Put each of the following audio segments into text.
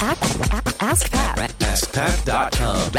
Ask Pat. AskPat.com.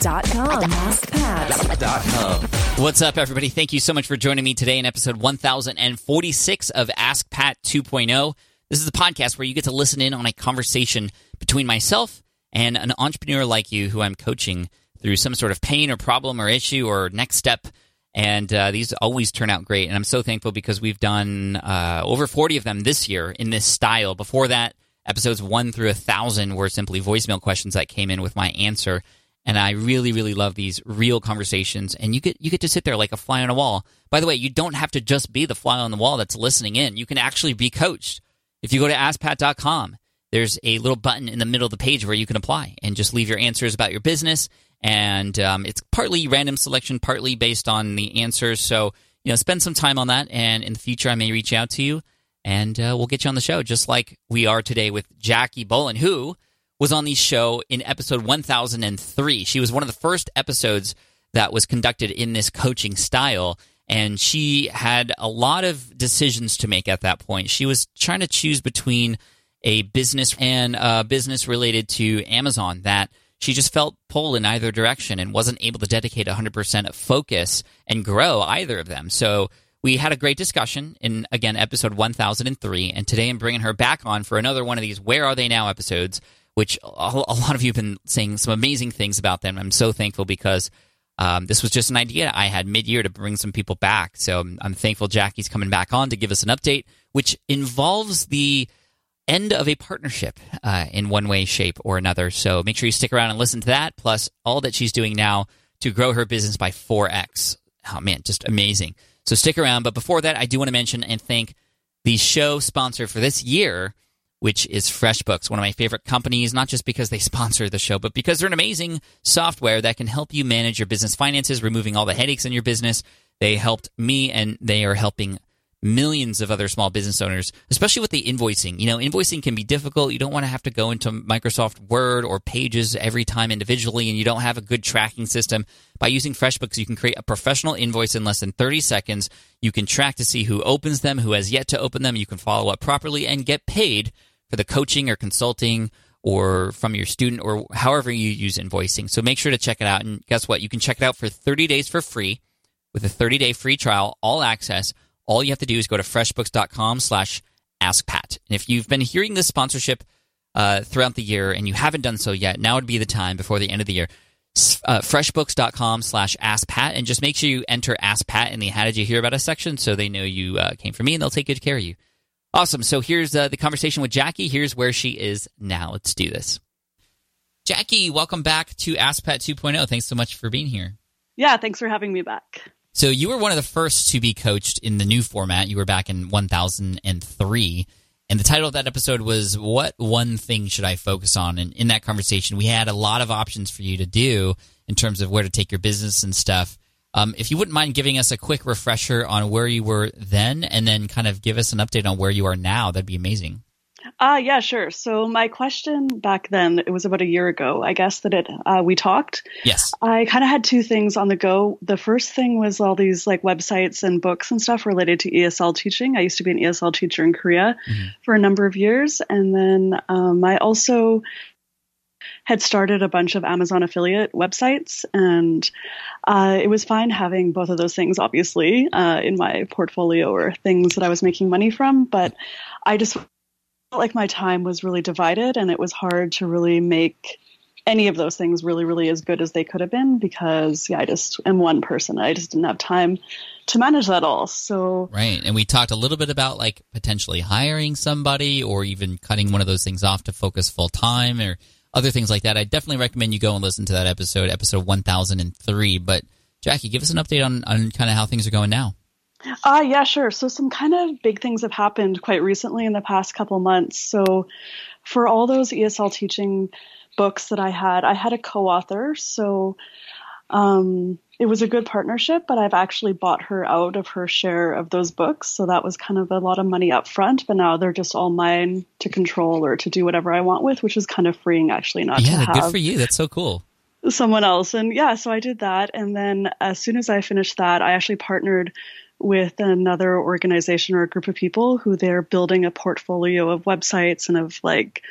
Dot com. AskPat. What's up, everybody? Thank you so much for joining me today in episode 1046 of Ask Pat 2.0. This is the podcast where you get to listen in on a conversation between myself and an entrepreneur like you who I'm coaching through some sort of pain or problem or issue or next step. And uh, these always turn out great. And I'm so thankful because we've done uh, over 40 of them this year in this style. Before that, episodes one through a thousand were simply voicemail questions that came in with my answer and I really, really love these real conversations. And you get you get to sit there like a fly on a wall. By the way, you don't have to just be the fly on the wall that's listening in. You can actually be coached. If you go to askpat.com, there's a little button in the middle of the page where you can apply and just leave your answers about your business. And um, it's partly random selection, partly based on the answers. So you know, spend some time on that. And in the future, I may reach out to you and uh, we'll get you on the show, just like we are today with Jackie Bolen, who was on the show in episode 1003. She was one of the first episodes that was conducted in this coaching style. And she had a lot of decisions to make at that point. She was trying to choose between a business and a business related to Amazon that she just felt pull in either direction and wasn't able to dedicate 100% of focus and grow either of them. So we had a great discussion in, again, episode 1003. And today I'm bringing her back on for another one of these Where Are They Now episodes which a, lot of you have been saying some amazing things about them. I'm so thankful because um, this was just an idea I had mid year to bring some people back. So I'm, I'm, thankful Jackie's coming back on to give us an update, which involves the end of a partnership uh, in one way, shape, or another. So make sure you stick around and listen to that, plus all that she's doing now to grow her business by 4x. Oh, man, just amazing. So stick around. But before that, I do want to mention and thank the show sponsor for this year which is FreshBooks, one of my favorite companies, not just because they sponsor the show, but because they're an amazing software that can help you manage your business finances, removing all the headaches in your business. They helped me and they are helping millions of other small business owners, especially with the invoicing. You know, invoicing can be difficult. You don't want to have to go into Microsoft Word or Pages every time individually, and you don't have a good tracking system. By using FreshBooks, you can create a professional invoice in less than 30 seconds. You can track to see who opens them, who has yet to open them. You can follow up properly and get paid for the coaching or consulting or from your student or however you use invoicing. So make sure to check it out. And guess what? You can check it out for 30 days for free with a 30 day free trial, all access. All you have to do is go to freshbooks.com slash askpat. And if you've been hearing this sponsorship uh, throughout the year and you haven't done so yet, now would be the time before the end of the year. Uh, freshbooks.com slash askpat and just make sure you enter askpat in the how did you hear about us section so they know you uh, came from me and they'll take good care of you. Awesome. So here's uh, the conversation with Jackie. Here's where she is now. Let's do this. Jackie, welcome back to AskPat 2.0. Thanks so much for being here. Yeah, thanks for having me back. So you were one of the first to be coached in the new format. You were back in 1003. And the title of that episode was What One Thing Should I Focus On? And in that conversation, we had a lot of options for you to do in terms of where to take your business and stuff. Um, if you wouldn't mind giving us a quick refresher on where you were then, and then kind of give us an update on where you are now, that'd be amazing. Ah, uh, yeah, sure. So my question back then, it was about a year ago, I guess that it uh, we talked. Yes. I kind of had two things on the go. The first thing was all these like websites and books and stuff related to ESL teaching. I used to be an ESL teacher in Korea mm-hmm. for a number of years, and then um, I also had started a bunch of Amazon affiliate websites, and uh, it was fine having both of those things, obviously, uh, in my portfolio or things that I was making money from. But I just like my time was really divided, and it was hard to really make any of those things really, really as good as they could have been because, yeah, I just am one person. I just didn't have time to manage that all. So right, and we talked a little bit about like potentially hiring somebody or even cutting one of those things off to focus full time or other things like that, I definitely recommend you go and listen to that episode, episode 1003. But Jackie, give us an update on, on kind of how things are going now. Uh, yeah, sure. So some kind of big things have happened quite recently in the past couple months. So for all those ESL teaching books that I had, I had a co-author. So um, it was a good partnership, but I've actually bought her out of her share of those books. So that was kind of a lot of money up front, but now they're just all mine to control or to do whatever I want with, which is kind of freeing actually not yeah, to have. good for you. That's so cool. Someone else. And yeah, so I did that. And then as soon as I finished that, I actually partnered with another organization or a group of people who they're building a portfolio of websites and of like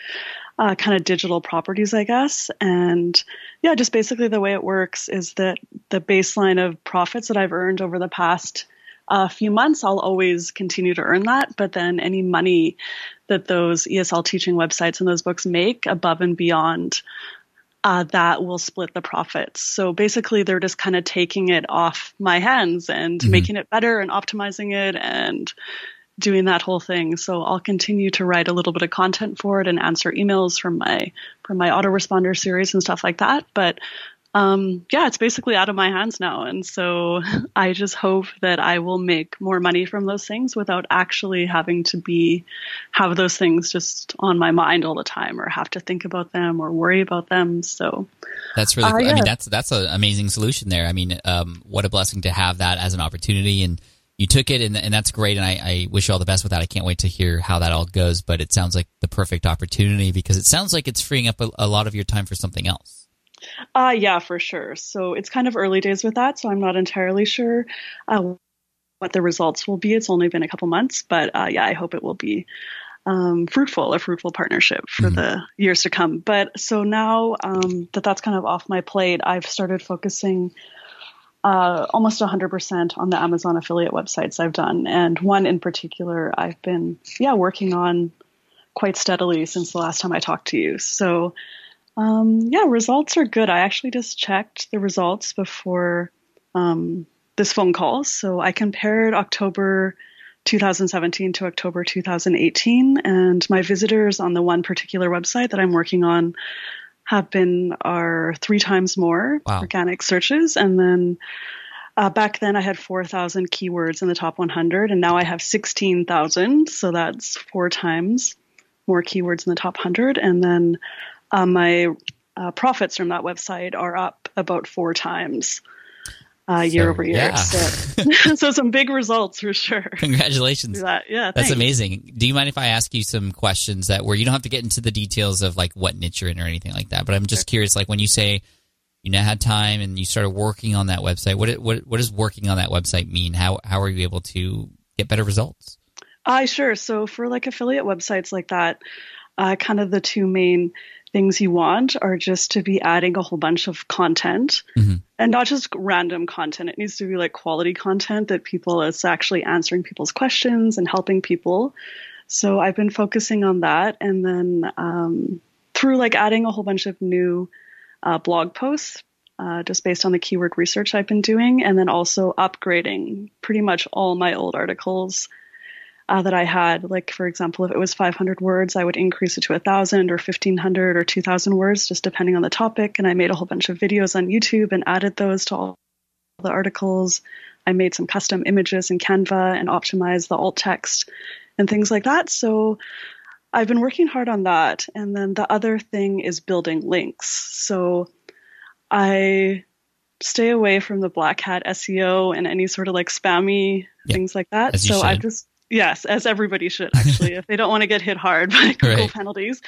uh, kind of digital properties, I guess. And yeah, just basically the way it works is that the baseline of profits that I've earned over the past uh, few months, I'll always continue to earn that. But then any money that those ESL teaching websites and those books make above and beyond uh, that will split the profits. So basically, they're just kind of taking it off my hands and mm-hmm. making it better and optimizing it and doing that whole thing. So I'll continue to write a little bit of content for it and answer emails from my from my autoresponder series and stuff like that. But um, yeah, it's basically out of my hands now. And so I just hope that I will make more money from those things without actually having to be, have those things just on my mind all the time or have to think about them or worry about them. So that's really, uh, cool. yeah. I mean, that's, that's an amazing solution there. I mean, um, what a blessing to have that as an opportunity and, you took it and, and that's great and I, I, wish you all the best with that i can't wait to hear how that all goes but it sounds like the perfect opportunity because it sounds like it's freeing up a, a lot of your time for something else uh, yeah, for sure. So it's kind of early days with that, so I'm not entirely sure uh, what the results will be. It's only been a couple months, but uh, yeah, I hope it will be um, fruitful, a fruitful partnership for mm-hmm. the years to come. But so now um, that that's kind of off my plate, I've started focusing uh, almost 100% on the Amazon affiliate websites I've done. And one in particular, I've been, yeah, working on quite steadily since the last time I talked to you. So um, yeah, results are good. I actually just checked the results before um, this phone call. So I compared October 2017 to October 2018, and my visitors on the one particular website that I'm working on have been are three times more wow. organic searches, and then. Uh, back then, I had 4,000 keywords in the top 100, and now I have 16,000. So that's four times more keywords in the top 100. And then uh, my uh, profits from that website are up about four times uh, year so, over year. Yeah. So, so some big results for sure. Congratulations. That. Yeah, that's amazing. Do you mind if I ask you some questions that where you don't have to get into the details of like what niche you're in or anything like that? But I'm just sure. curious, like when you say you now had time and you started working on that website, what what what does working on that website mean? How how are you able to get better results? I uh, sure. So for like affiliate websites like that, uh, kind of the two main things you want are just to be adding a whole bunch of content mm-hmm. and not just random content. It needs to be like quality content that people is actually answering people's questions and helping people. So I've been focusing on that. And then um, through like adding a whole bunch of new uh, blog posts, uh, just based on the keyword research I've been doing, and then also upgrading pretty much all my old articles uh, that I had. Like, for example, if it was 500 words, I would increase it to 1,000 or 1,500 or 2,000 words, just depending on the topic. And I made a whole bunch of videos on YouTube and added those to all the articles. I made some custom images in Canva and optimized the alt text and things like that. So I've been working hard on that. And then the other thing is building links. So I stay away from the black hat SEO and any sort of like spammy things like that. So I've just Yes, as everybody should actually, if they don't want to get hit hard by Google right. penalties.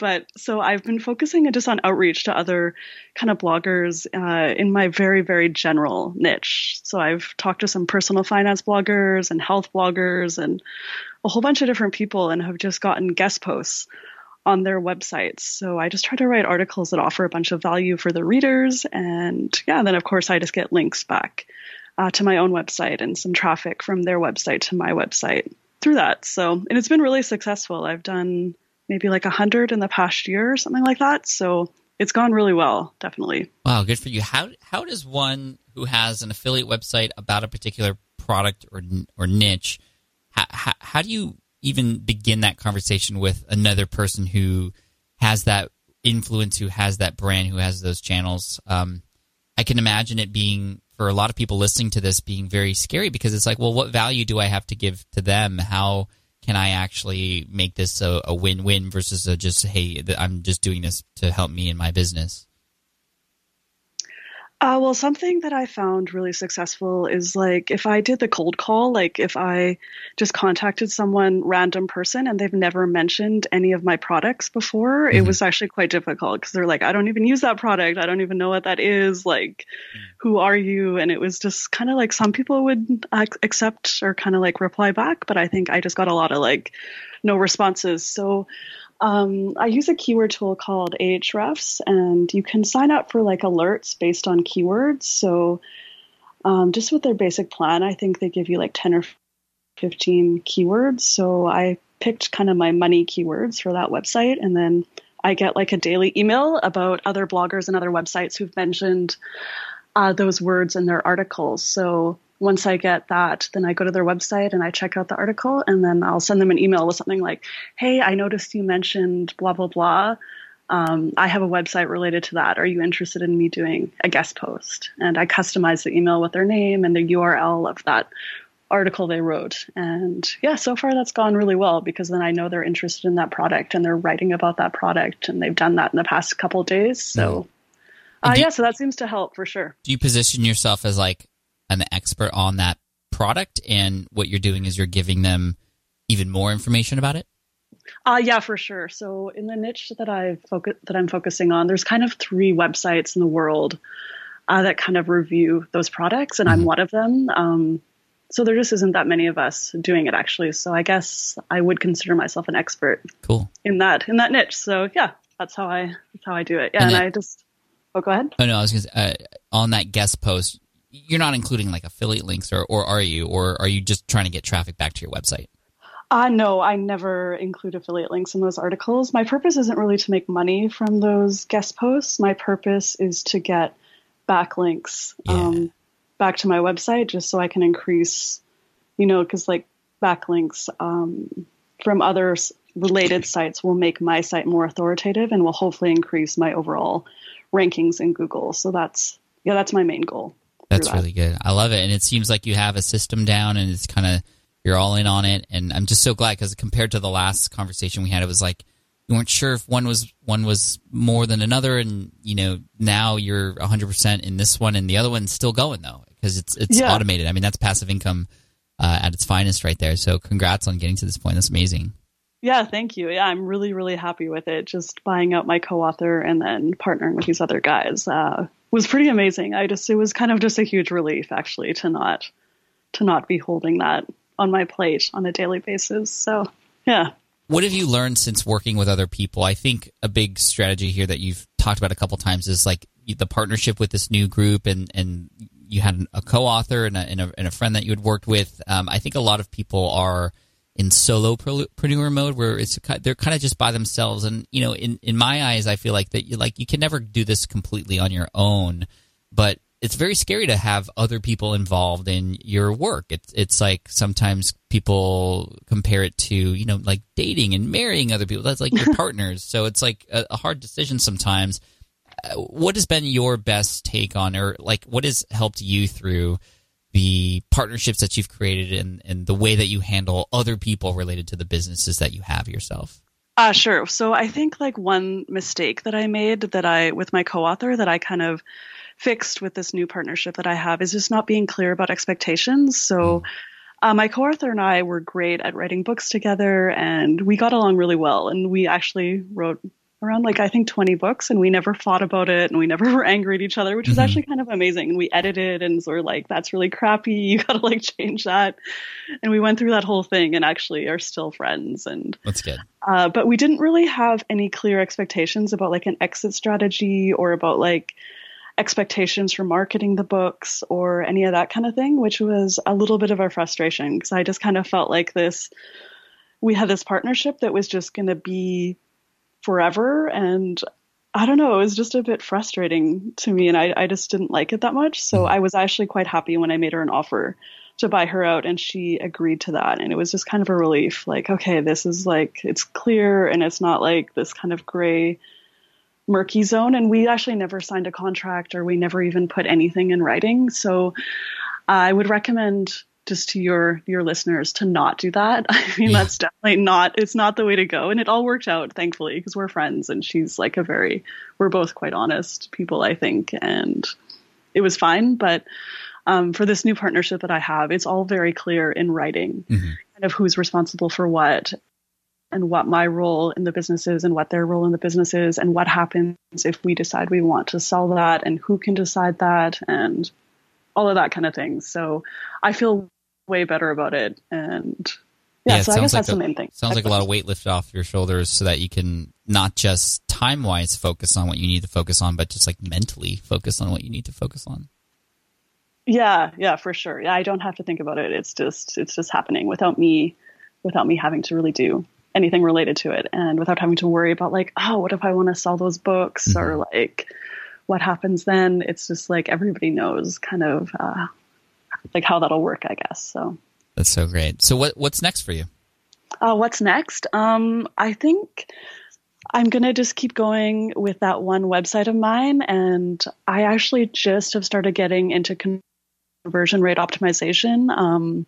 But so I've been focusing just on outreach to other kind of bloggers uh, in my very, very general niche. So I've talked to some personal finance bloggers and health bloggers and a whole bunch of different people and have just gotten guest posts on their websites. So I just try to write articles that offer a bunch of value for the readers. And yeah, then of course I just get links back uh, to my own website and some traffic from their website to my website through that. So, and it's been really successful. I've done maybe like a hundred in the past year or something like that. So it's gone really well, definitely. Wow, good for you. How how does one who has an affiliate website about a particular product or or niche, how, how, how do you even begin that conversation with another person who has that influence, who has that brand, who has those channels? Um, I can imagine it being for a lot of people listening to this being very scary because it's like, well, what value do I have to give to them? How can I actually make this a, a win-win versus a just, hey, I'm just doing this to help me in my business? Uh, well, something that I found really successful is like if I did the cold call, like if I just contacted someone, random person, and they've never mentioned any of my products before, mm-hmm. it was actually quite difficult because they're like, I don't even use that product. I don't even know what that is. Like, mm-hmm. who are you? And it was just kind of like some people would accept or kind of like reply back, but I think I just got a lot of like no responses. So, um, I use a keyword tool called Ahrefs, and you can sign up for like alerts based on keywords. So, um, just with their basic plan, I think they give you like 10 or 15 keywords. So, I picked kind of my money keywords for that website, and then I get like a daily email about other bloggers and other websites who've mentioned uh, those words in their articles. So, once I get that, then I go to their website and I check out the article and then I'll send them an email with something like, Hey, I noticed you mentioned blah, blah, blah. Um, I have a website related to that. Are you interested in me doing a guest post? And I customize the email with their name and the URL of that article they wrote. And yeah, so far that's gone really well because then I know they're interested in that product and they're writing about that product and they've done that in the past couple days. So, uh, yeah, so that seems to help for sure. Do you position yourself as like an expert on that product and what you're doing is you're giving them even more information about it? Uh, yeah, for sure. So in the niche that I focus that I'm focusing on, there's kind of three websites in the world uh, that kind of review those products, and mm-hmm. I'm one of them. Um, so there just isn't that many of us doing it actually. So I guess I would consider myself an expert. Cool. In that in that niche. So yeah, that's how I that's how I do it. Yeah, and, and I just oh go ahead. Oh no, I was gonna uh, on that guest post you're not including like affiliate links or, or are you or are you just trying to get traffic back to your website uh, no, I never include affiliate links in those articles. My purpose isn't really to make money from those guest posts. My purpose is to get backlinks yeah. um, back to my website just so I can increase, you know, because like backlinks um, from other related sites will make my site more authoritative and will hopefully increase my overall rankings in Google. So that's, yeah, that's my main goal. That's really good. I love it, and it seems like you have a system down, and it's kind of you're all in on it. And I'm just so glad because compared to the last conversation we had, it was like you weren't sure if one was one was more than another, and you know now you're 100 percent in this one, and the other one's still going though because it's it's yeah. automated. I mean that's passive income uh, at its finest right there. So congrats on getting to this point. That's amazing. Yeah, thank you. Yeah, I'm really, really happy with it. Just buying out my co-author and then partnering with these other guys uh, was pretty amazing. I just it was kind of just a huge relief actually to not to not be holding that on my plate on a daily basis. So yeah. What have you learned since working with other people? I think a big strategy here that you've talked about a couple times is like the partnership with this new group and and you had a co-author and a, and a, and a friend that you had worked with. Um, I think a lot of people are in solopreneur mode where it's they're kind of just by themselves. And you know in in my eyes I feel like that you like you can never do this completely on your own but it's very scary to have other people involved in your work. It's it's like sometimes people compare it to you know like dating and marrying other people. That's like your partners. So it's like a, a hard decision sometimes. Uh, what has been your best take on or like what has helped you through the partnerships that you've created and, and the way that you handle other people related to the businesses that you have yourself? Uh, sure. So I think like one mistake that I made that I, with my co-author that I kind of fixed with this new partnership that I have is just not being clear about expectations. So, mm. uh, my co-author and I were great at writing books together and we got along really well. And we actually wrote around like I think 20 books and we never fought about it and we never were angry at each other, which was mm-hmm. actually kind of amazing. And we edited and were like, that's really crappy. You gotta like change that. And we went through that whole thing and actually are still friends. And that's good. Uh, but we didn't really have any clear expectations about like an exit strategy or about like expectations for marketing the books or any of that kind of thing, which was a little bit of our frustration because I just kind of felt like this we had this partnership that was just going to be forever. And I don't know, it was just a bit frustrating to me. And I, I just didn't like it that much. So mm-hmm. I was actually quite happy when I made her an offer to buy her out and she agreed to that. And it was just kind of a relief like, okay, this is like, it's clear and it's not like this kind of gray, murky zone. And we actually never signed a contract or we never even put anything in writing. So I would recommend just to your your listeners to not do that. I mean, yeah. that's definitely not it's not the way to go. And it all worked out, thankfully, because we're friends and she's like a very we're both quite honest people, I think. And it was fine. But um, for this new partnership that I have, it's all very clear in writing, mm-hmm. kind of who's responsible for what, and what my role in the business is, and what their role in the business is, and what happens if we decide we want to sell that, and who can decide that, and all of that kind of thing. So I feel way better about it, and yeah, yeah so I guess like that's the main thing. Sounds like a lot of weight lifted off your shoulders so that you can not just time wise focus on what you need to focus on, but just like mentally focus on what you need to focus on. Yeah, yeah, for sure. Yeah, I don't have to think about it. It's just it's just happening without me without me having to really do anything related to it and without having to worry about like, oh, what if I want to sell those books mm-hmm. or like what happens then? It's just like everybody knows kind of uh, like how that'll work, I guess. So that's so great. So what what's next for you? Uh, what's next? Um, I think I'm gonna just keep going with that one website of mine, and I actually just have started getting into conversion rate optimization. Um,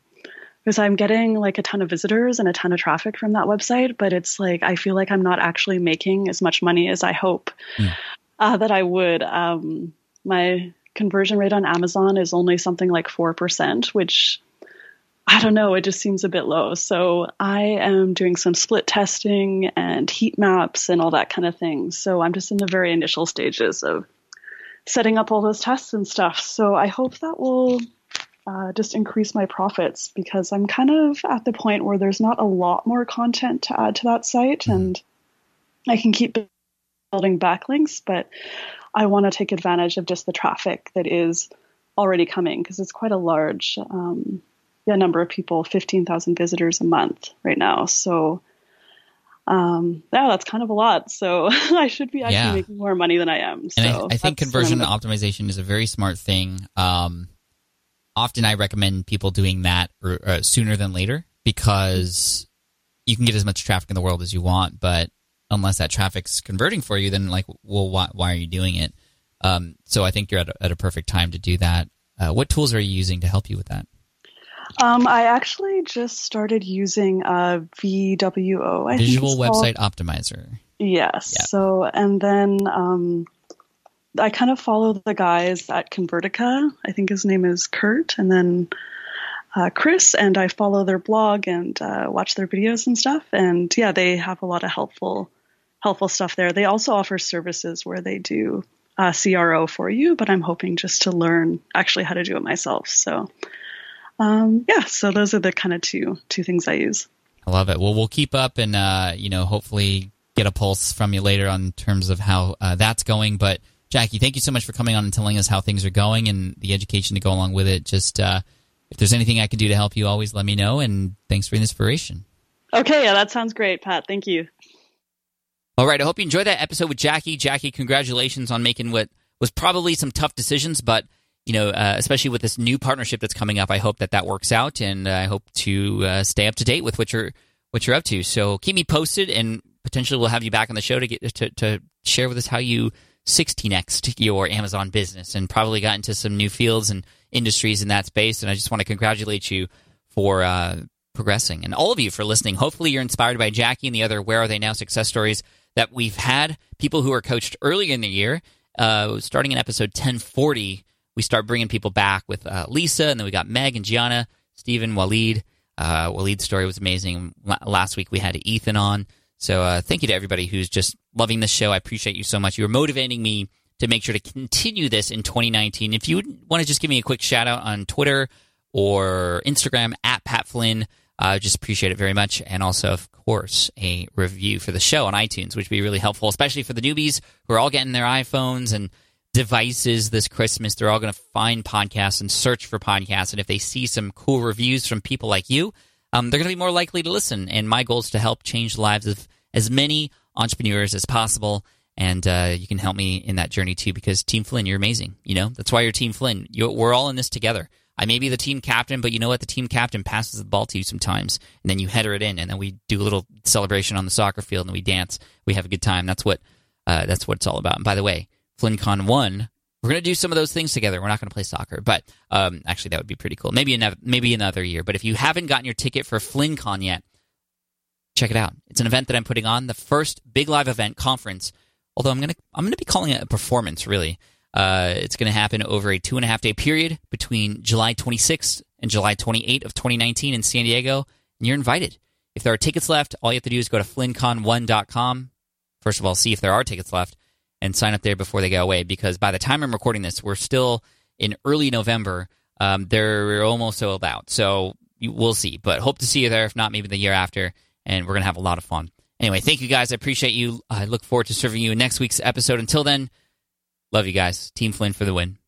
because I'm getting like a ton of visitors and a ton of traffic from that website, but it's like I feel like I'm not actually making as much money as I hope mm. uh, that I would. Um, my conversion rate on Amazon is only something like 4%, which I don't know, it just seems a bit low. So I am doing some split testing and heat maps and all that kind of thing. So I'm just in the very initial stages of setting up all those tests and stuff. So I hope that will uh, just increase my profits because I'm kind of at the point where there's not a lot more content to add to that site mm-hmm. and I can keep building backlinks, but I want to take advantage of just the traffic that is already coming because it's quite a large um, yeah, number of people, 15,000 visitors a month right now. So, um, yeah, that's kind of a lot. So I should be actually yeah. making more money than I am. So and I, I think conversion optimization is a very smart thing. Um, often I recommend people doing that or, uh, sooner than later because you can get as much traffic in the world as you want, but unless that traffic's converting for you, then like, well, why, why are you doing it? Um, so I think you're at a, at a perfect time to do that. Uh, what tools are you using to help you with that? Um, I actually just started using uh, VWO. I Visual Website called. Optimizer. Yes. Yep. So, and then um, I kind of follow the guys at Convertica. I think his name is Kurt, and then uh, Chris, and I follow their blog and uh, watch their videos and stuff. And yeah, they have a lot of helpful, helpful stuff there. They also offer services where they do uh, CRO for you, but I'm hoping just to learn actually how to do it myself. So um, yeah, so those are the kind of two two things I use. I love it. Well, we'll keep up and uh, you know hopefully get a pulse from you later on terms of how uh, that's going. But Jackie, thank you so much for coming on and telling us how things are going and the education to go along with it. Just uh, if there's anything I can do to help you, always let me know. And thanks for the inspiration. Okay, yeah, that sounds great, Pat. Thank you. All right, I hope you enjoyed that episode with Jackie. Jackie, congratulations on making what was probably some tough decisions, but you know, uh, especially with this new partnership that's coming up, I hope that that works out, and I hope to uh, stay up to date with what you're what you're up to. So keep me posted, and potentially we'll have you back on the show to get to, to share with us how you 16x your Amazon business, and probably got into some new fields and industries in that space. And I just want to congratulate you for uh, progressing, and all of you for listening. Hopefully, you're inspired by Jackie and the other Where Are They Now success stories that we've had. People who are coached earlier in the year, uh, starting in episode 1040 we start bringing people back with uh, Lisa, and then we got Meg and Gianna, Stephen, Waleed. Uh, Waleed's story was amazing. last week we had Ethan on. So uh, thank you to everybody who's just loving this show. I appreciate you so much. You're motivating me to make sure to continue this in 2019. If you want to just give me a quick shout out on Twitter or Instagram at Pat Flynn, I uh, just appreciate it very much. And also, of course, a review for the show on iTunes, which would be really helpful, especially for the newbies who are all getting their iPhones and devices this Christmas. They're all going to find podcasts and search for podcasts. And if they see some cool reviews from people like you, um, they're going to be more likely to listen. And my goal is to help change the lives of as many entrepreneurs as possible. And uh, you can help me in that journey too, because Team Flynn, you're amazing. You know, that's why you're Team Flynn. You're, we're all in this together. I may be the team captain, but you know what? The team captain passes the ball to you sometimes, and then you header it in, and then we do a little celebration on the soccer field, and we dance. We have a good time. That's what uh, that's what it's all about. And by the way, FlynnCon 1, we're going to do some of those things together. We're not going to play soccer, but um, actually, that would be pretty cool. Maybe another, maybe another year. But if you haven't gotten your ticket for FlynnCon yet, check it out. It's an event that I'm putting on, the first big live event conference. Although I'm to I'm going to be calling it a performance, really. Uh, it's going to happen over a two and a half day period between July 26th and July 28th of 2019 in San Diego. And you're invited. If there are tickets left, all you have to do is go to flynncon1.com. First of all, see if there are tickets left and sign up there before they go away because by the time I'm recording this, we're still in early November. Um, they're almost sold out. So we'll see. But hope to see you there. If not, maybe the year after. And we're going to have a lot of fun. Anyway, thank you guys. I appreciate you. I look forward to serving you in next week's episode. Until then, love you guys. Team Flynn for the win.